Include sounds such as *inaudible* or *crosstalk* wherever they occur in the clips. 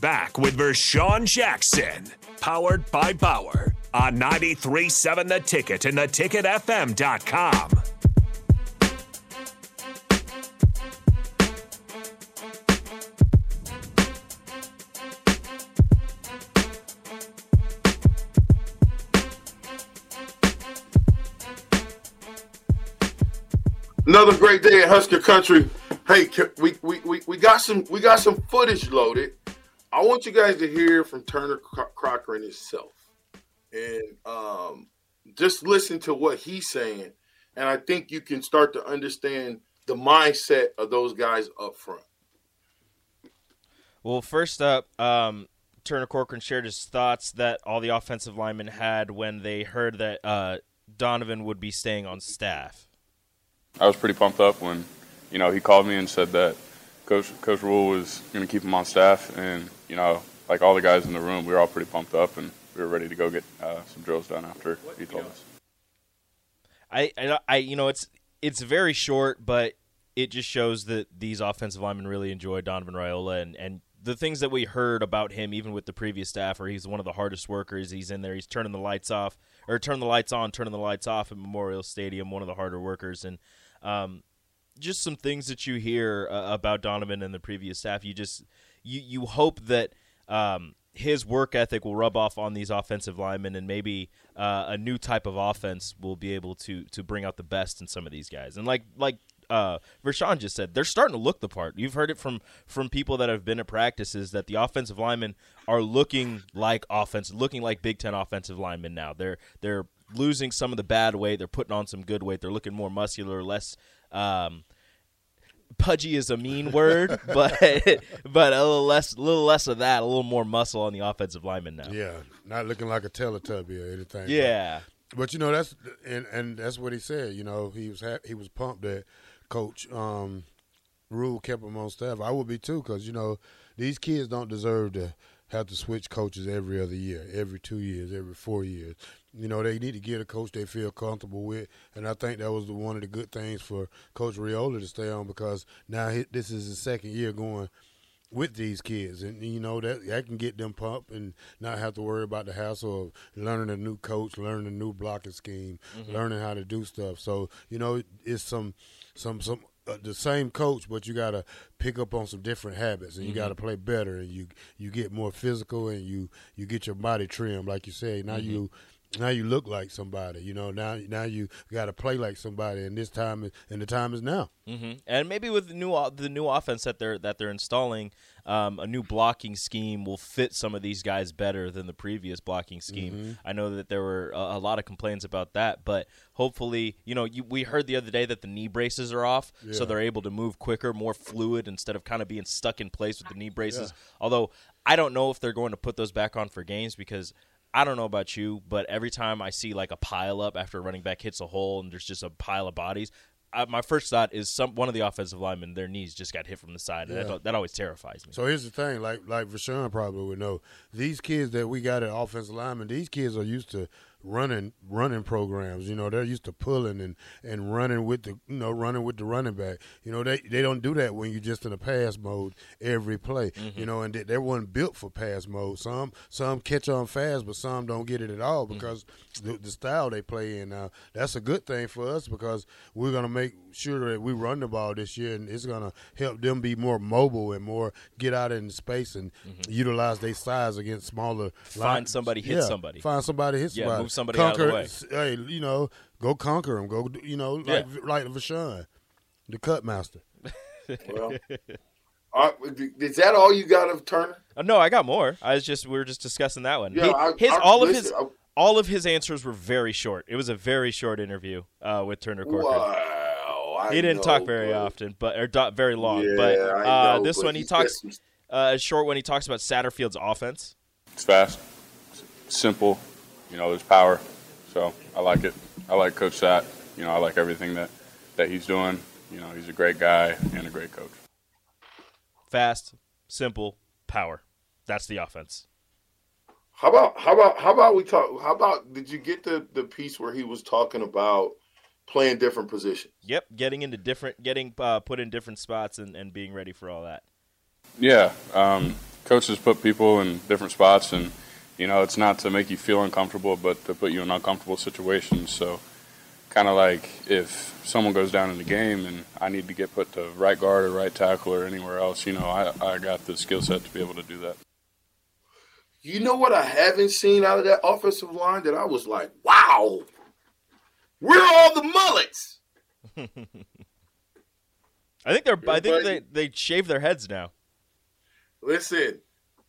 Back with Vershawn Jackson, powered by Bauer on 93.7 The Ticket and theticketfm.com. Another great day in Husker Country. Hey, we, we, we, we got some we got some footage loaded. I want you guys to hear from Turner Corcoran and himself, and um, just listen to what he's saying, and I think you can start to understand the mindset of those guys up front. Well, first up, um, Turner Corcoran shared his thoughts that all the offensive linemen had when they heard that uh, Donovan would be staying on staff. I was pretty pumped up when, you know, he called me and said that Coach Coach Rhule was going to keep him on staff, and you know, like all the guys in the room, we were all pretty pumped up, and we were ready to go get uh, some drills done after he told us. I, I, I, you know, it's it's very short, but it just shows that these offensive linemen really enjoy Donovan Raiola, and and the things that we heard about him, even with the previous staff, where he's one of the hardest workers. He's in there, he's turning the lights off or turning the lights on, turning the lights off at Memorial Stadium. One of the harder workers, and um, just some things that you hear uh, about Donovan and the previous staff. You just you you hope that um, his work ethic will rub off on these offensive linemen, and maybe uh, a new type of offense will be able to to bring out the best in some of these guys. And like like uh, Vershawn just said, they're starting to look the part. You've heard it from from people that have been at practices that the offensive linemen are looking like offense, looking like Big Ten offensive linemen now. They're they're losing some of the bad weight. They're putting on some good weight. They're looking more muscular, less. Um, pudgy is a mean word, *laughs* but but a little less, a little less of that, a little more muscle on the offensive lineman now. Yeah, not looking like a Teletubby or anything. Yeah, but, but you know that's and and that's what he said. You know he was ha- he was pumped that Coach um, Rhule kept him on staff. I would be too, because you know these kids don't deserve to have to switch coaches every other year, every two years, every four years. You know, they need to get a coach they feel comfortable with, and I think that was the, one of the good things for Coach Raiola to stay on because now he, this is his second year going with these kids, and you know that that can get them pumped and not have to worry about the hassle of learning a new coach, learning a new blocking scheme, mm-hmm. learning how to do stuff. So you know, it's some some some uh, the same coach, but you got to pick up on some different habits, and you mm-hmm. got to play better, and you you get more physical, and you you get your body trimmed, like you say. Now mm-hmm. you now you look like somebody. You know, now now you got to play like somebody, and this time is, and the time is now. Mm-hmm. And maybe with the new the new offense that they're that they're installing, um, a new blocking scheme will fit some of these guys better than the previous blocking scheme. Mm-hmm. I know that there were a, a, lot of complaints about that, but hopefully, you know, you, we heard the other day that the knee braces are off, yeah. so they're able to move quicker, more fluid, instead of kind of being stuck in place with the knee braces. Yeah. Although I don't know if they're going to put those back on for games because I don't know about you, but every time I see like a pile up after a running back hits a hole and there's just a pile of bodies, I, my first thought is some one of the offensive linemen their knees just got hit from the side. Yeah. That, that always terrifies me. So here's the thing, like like Vershawn probably would know, these kids that we got at offensive linemen, these kids are used to running running programs. You know, they're used to pulling and, and running with the you know running with the running back. You know, they they don't do that when you're just in a pass mode every play. Mm-hmm. You know, and they, they weren't built for pass mode. Some some catch on fast, but some don't get it at all mm-hmm. because mm-hmm. The, the, style they play in. Now that's a good thing for us because we're gonna make sure that we run the ball this year, and it's gonna help them be more mobile and more get out in space and mm-hmm. utilize their size against smaller. Find lines. somebody, hit yeah, somebody. Find somebody, hit yeah, somebody. Move somebody conquer, out of the way. Hey, you know, go conquer them. Go, you know, like yeah. like Vershawn, the cut master. well, uh, is that all you got of Turner? Uh, no, I got more. I was just we were just discussing that one. Yeah, he, I, his I, all listen, of his. I, all of his answers were very short. It was a very short interview uh, with Turner Corcoran. Wow, he didn't know, talk very but... often, but or do, very long. Yeah, but uh, know, this but one he talks uh, short when he talks about Satterfield's offense. It's fast, simple. You know, there's power. So I like it. I like Coach Sat. You know, I like everything that, that he's doing. You know, he's a great guy and a great coach. Fast, simple, power. That's the offense. How about how about how about we talk? How about did you get the the piece where he was talking about playing different positions? Yep, getting into different, getting uh, put in different spots and, and being ready for all that. Yeah, um, coaches put people in different spots, and you know it's not to make you feel uncomfortable, but to put you in uncomfortable situations. So, kind of like if someone goes down in the game and I need to get put to right guard or right tackle or anywhere else, you know, I I got the skill set to be able to do that. You know what I haven't seen out of that offensive line that I was like, wow, where are all the mullets? *laughs* I think they're i think they they shave their heads now. Listen,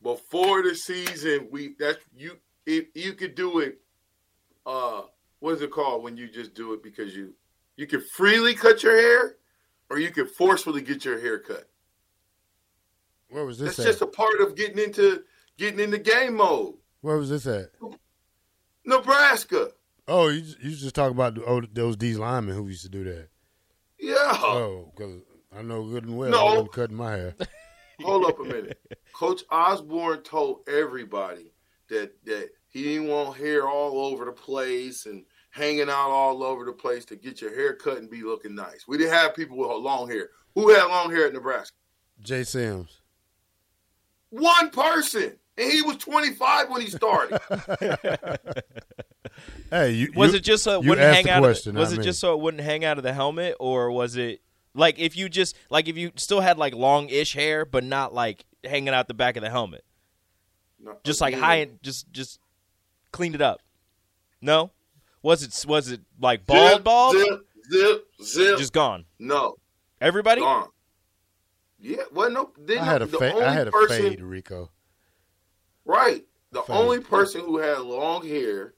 before the season, we that's you if you could do it. Uh, what is it called when you just do it because you you can freely cut your hair, or you can forcefully get your hair cut. Where was this That's at? just a part of getting into getting in the game mode. Where was this at? Nebraska, Oh, you you just talking about oh, those D linemen who used to do that. yeah. Oh, because I know good and well No. I wasn't cutting my hair. *laughs* Hold up a minute. Coach Osborne told everybody that that he didn't want hair all over the place and hanging out all over the place to get your hair cut and be looking nice. We didn't have people with long hair. Who had long hair at Nebraska? Jay Sims. One person. And he was 25 when he started. *laughs* Hey, you Was you- it just so it wouldn't hang out? question, of, was it me. just so it wouldn't hang out of the helmet, or was it like if you just like if you still had like long-ish hair, but not like hanging out the back of the helmet, No, just like high, and just just cleaned it up? No, was it was it like bald, zip, bald, Zip, zip, zip. just gone? no, Everybody? gone. Yeah, well, no. Then I had a the fa- I had a person, fade, Rico. Right. The Fade. only person who had long hair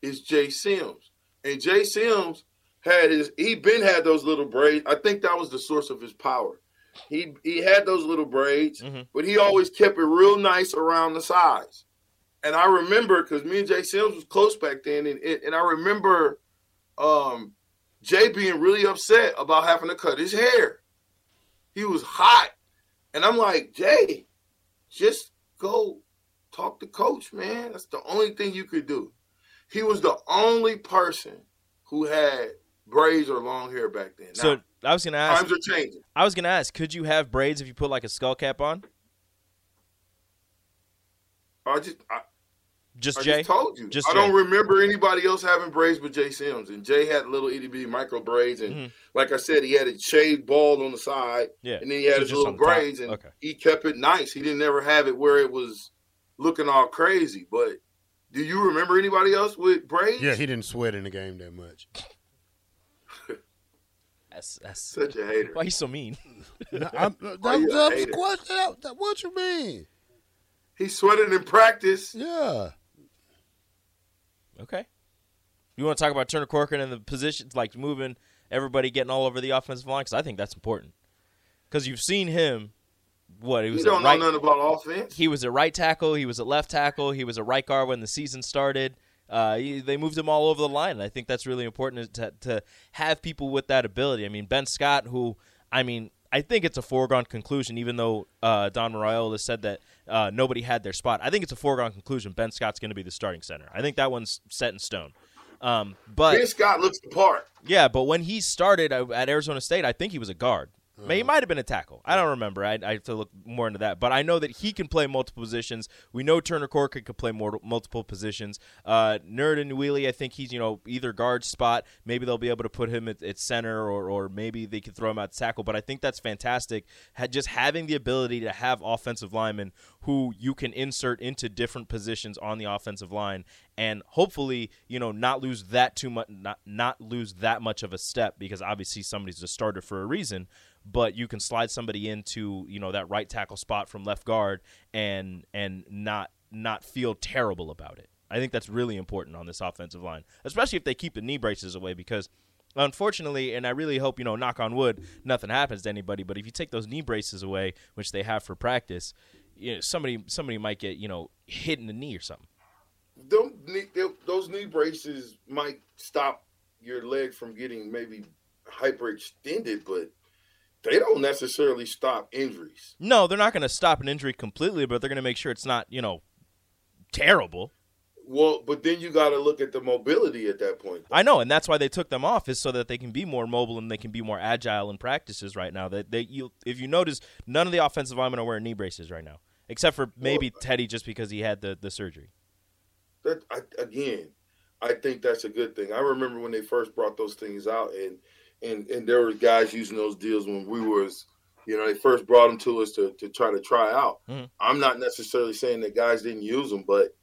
is Jay Sims. And Jay Sims had his he been had those little braids. I think that was the source of his power. He he had those little braids, Mhm. but he always kept it real nice around the sides. And I remember because me and Jay Sims was close back then, and, and and I remember um Jay being really upset about having to cut his hair. He was hot. And I'm like, Jay, just go talk to coach, man. That's the only thing you could do. He was the only person who had braids or long hair back then. Now, So I was gonna ask. times are changing. I was gonna ask. Could you have braids if you put like a skull cap on? I just I, Just I Jay. just told you. Just I don't remember anybody else having braids but Jay Sims. And Jay had little itty bitty micro braids. And Mhm. like I said, he had it shaved bald on the side. Yeah. And then he had So his little braids and Okay. he kept it nice. He didn't ever have it where it was looking all crazy. But do you remember anybody else with braids? Yeah, he didn't sweat in the game that much. That's, that's, Such a hater. why you so mean? *laughs* No, I'm, that, Why you a that hater? question. That- that- what you mean? He sweated in practice. Yeah. Okay. You want to talk about Turner Corcoran and the positions, like moving everybody, getting all over the offensive line? Because I think that's important. Because you've seen him. What he You was don't at right. know nothing about offense. He was a right tackle. He was a left tackle. He was a right guard when the season started. Uh, he, they moved him all over the line. And I think that's really important to to have people with that ability. I mean, Ben Scott, who I mean, I think it's a foregone conclusion. Even though uh, Donovan Raiola said that uh, nobody had their spot, I think it's a foregone conclusion. Ben Scott's going to be the starting center. I think that one's set in stone. Um, but Ben Scott looks the part. yeah, but when he started uh, at Arizona State, I think he was a guard. May He might have been a tackle. I don't remember. I, I have to look more into that. But I know that he can play multiple positions. We know Turner Corcoran can play more, multiple positions. Uh, Nouri Nouili, I think he's you know either guard spot. Maybe they'll be able to put him at, at center, or or maybe they could throw him at tackle. But I think that's fantastic. Ha- just having the ability to have offensive linemen who you can insert into different positions on the offensive line, and hopefully you know not lose that too much, not not lose that much of a step because obviously somebody's a starter for a reason but you can slide somebody into you know that right tackle spot from left guard and and not not feel terrible about it. I think that's really important on this offensive line, especially if they keep the knee braces away because unfortunately and I really hope you know knock on wood nothing happens to anybody but if you take those knee braces away which they have for practice you know somebody somebody might get you know hit in the knee or something. Knee- those knee braces might stop your leg from getting maybe hyperextended, but they don't necessarily stop injuries. No, they're not going to stop an injury completely but they're going to make sure it's not, you know, terrible. Well, but then you got to look at the mobility at that point. I know, and that's why they took them off is so that they can be more mobile and they can be more agile in practices right now. That they, you, if you notice, none of the offensive linemen are wearing knee braces right now. except for maybe uh, Teddy just because he had the the surgery. That I, again, I think that's a good thing. I remember when they first brought those things out, and and and there were guys using those deals when we was, you know, they first brought them to us to to try to try out. Mhm. I'm not necessarily saying that guys didn't use them, but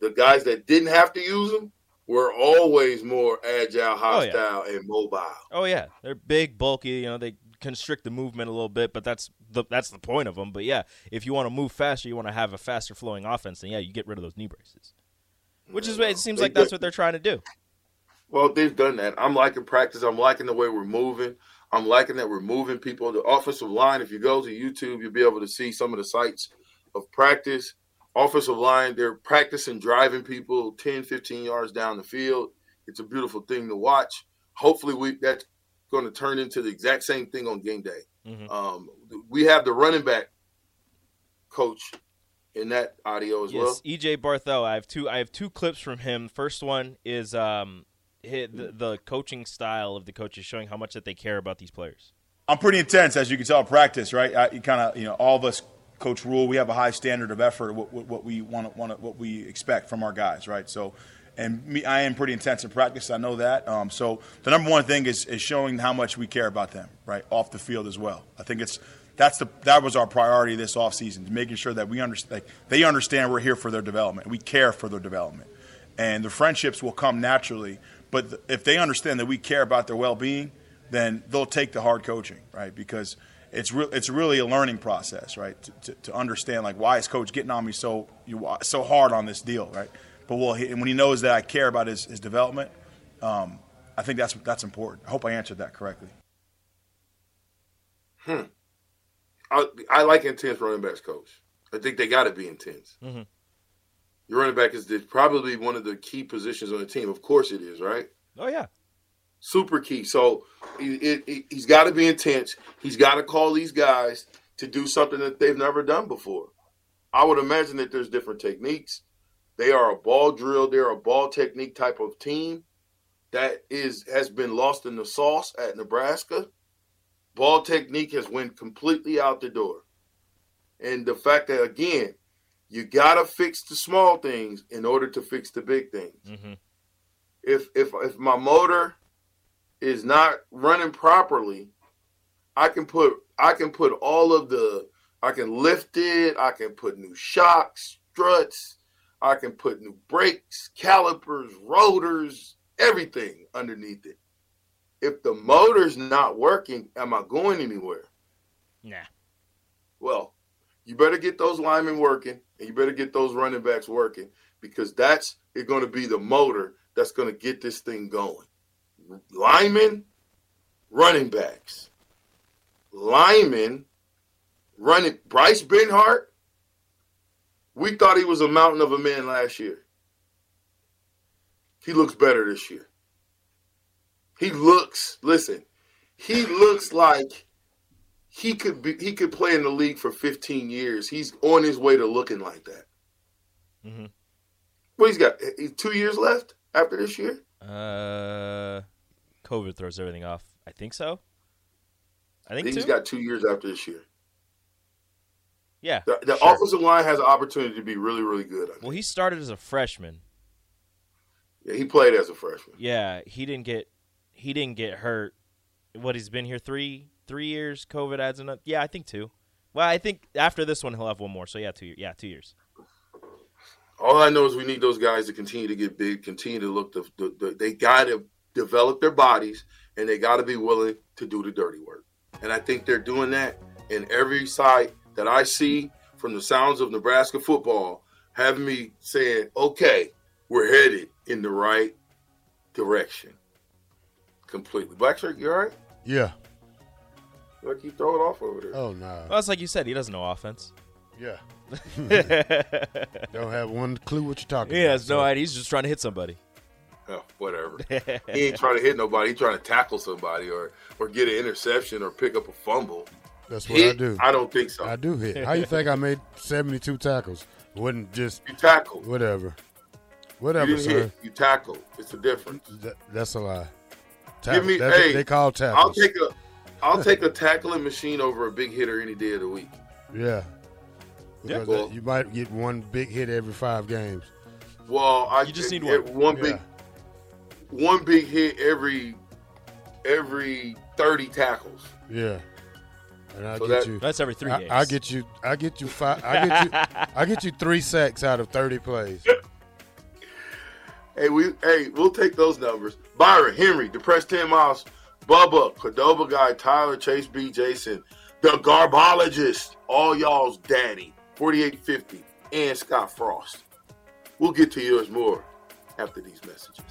the guys that didn't have to use them were always more agile, Oh, yeah. hostile, and mobile. Oh yeah, they're big, bulky. You know, they constrict the movement a little bit, but that's the that's the point of them. But yeah, if you want to move faster, you want to have a faster flowing offense. Then yeah, you get rid of those knee braces. Which is what it seems like that's what they're trying to do. Well, they've done that. I'm liking practice. I'm liking the way we're moving. I'm liking that we're moving people. The offensive line, if you go to YouTube, you'll be able to see some of the sites of practice. Offensive line, they're practicing driving people 10, 15 yards down the field. It's a beautiful thing to watch. Hopefully, we that's going to turn into the exact same thing on game day. Mhm. Um, we have the running back coach in that audio as well. Yes, EJ Barthel. I have two. I have two clips from him. First one is um, hi- the, the coaching style of the coaches showing how much that they care about these players. I'm pretty intense, as you can tell. Practice, right? I, you kind of, you know, all of us, Coach Rhule, we have a high standard of effort. What, what, what we want, want, what we expect from our guys, right? So, and me, I am pretty intense in practice. I know that. Um, so the number one thing is is showing how much we care about them, right, off the field as well. I think it's that's the that was our priority this offseason, making sure that we understand, like, they understand we're here for their development. We care for their development, and the friendships will come naturally. But if they understand that we care about their well-being, then they'll take the hard coaching, right? Because it's re- it's really a learning process, right? To, to, to understand like why is coach getting on me so you so hard on this deal, right? But well, he, and when he knows that I care about his, his development, um, I think that's that's important. I hope I answered that correctly. I, I like intense running backs, coach. I think they got to be intense. Mhm. Your running back is the, probably one of the key positions on the team. Of course, it is, right? Oh yeah, Super key. So it, it, he's got to be intense. He's got to call these guys to do something that they've never done before. I would imagine that there's different techniques. They are a ball drill. They're a ball technique type of team that is has been lost in the sauce at Nebraska. Ball technique has went completely out the door. And the fact that again, you gotta fix the small things in order to fix the big things. hmm If if if my motor is not running properly, I can put I can put all of the I can lift it, I can put new shocks, struts, I can put new brakes, calipers, rotors, everything underneath it. If the motor's not working, am I going anywhere? nah. Well, you better get those linemen working and you better get those running backs working because that's going to be the motor that's going to get this thing going. Linemen, running backs. Linemen, running. Bryce Benhart, we thought he was a mountain of a man last year. He looks better this year. He looks, listen, he looks like he could be he could play in the league for 15 years. He's on his way to looking like that. Mm-hmm. Well, he's got two years left after this year. Uh, COVID throws everything off. I think so. I I think he's got two years after this year. yeah. The, the sure. offensive line has an opportunity to be really, really good. Well, he started as a freshman. yeah, he played as a freshman. Yeah, he didn't get he didn't get hurt. What he's been here three three years. COVID adds another. Yeah, I think two. Well, I think after this one he'll have one more. So yeah, two years. Yeah, two years. All I know is we need those guys to continue to get big, continue to look. The, the, the they got to develop their bodies, and they got to be willing to do the dirty work. And I think they're doing that in every site that I see from the sounds of Nebraska football, having me saying, "Okay, we're headed in the right direction." Completely. Black shirt, you all right? Yeah. Like you throw it off over there. Oh no. Well, it's like you said, he doesn't know offense. Yeah. *laughs* Don't have one clue what you're talking about. He has no so- idea. He's just trying to hit somebody. Oh, whatever. *laughs* he ain't trying to hit nobody. He's trying to tackle somebody or or get an interception or pick up a fumble. That's what I do. I don't think so. I do hit. How you *laughs* think I made 72 tackles? Wouldn't just You tackle. whatever. Whatever, didn't sir. hit. You tackle. It's a difference. That, that's a lie. Give me- That's what hey, they call tackles. I'll take a I'll take a tackling machine over a big hitter any day of the week. yeah. Because Well- uh, you might get one big hit every five games. Well, I You just need one. one big Yeah. one big hit every every thirty tackles. Yeah. And I So get that- you. That's every three I, games. I get you. I get you five. I get you. *laughs* I get you three sacks out of thirty plays. Hey, we hey, we'll take those numbers. Byron, Henry, Depressed 10 Miles, Bubba, Cordova Guy, Tyler, Chase B, Jason, the Garbologist, all y'all's daddy, 4850, and Scott Frost. We'll get to yours more after these messages.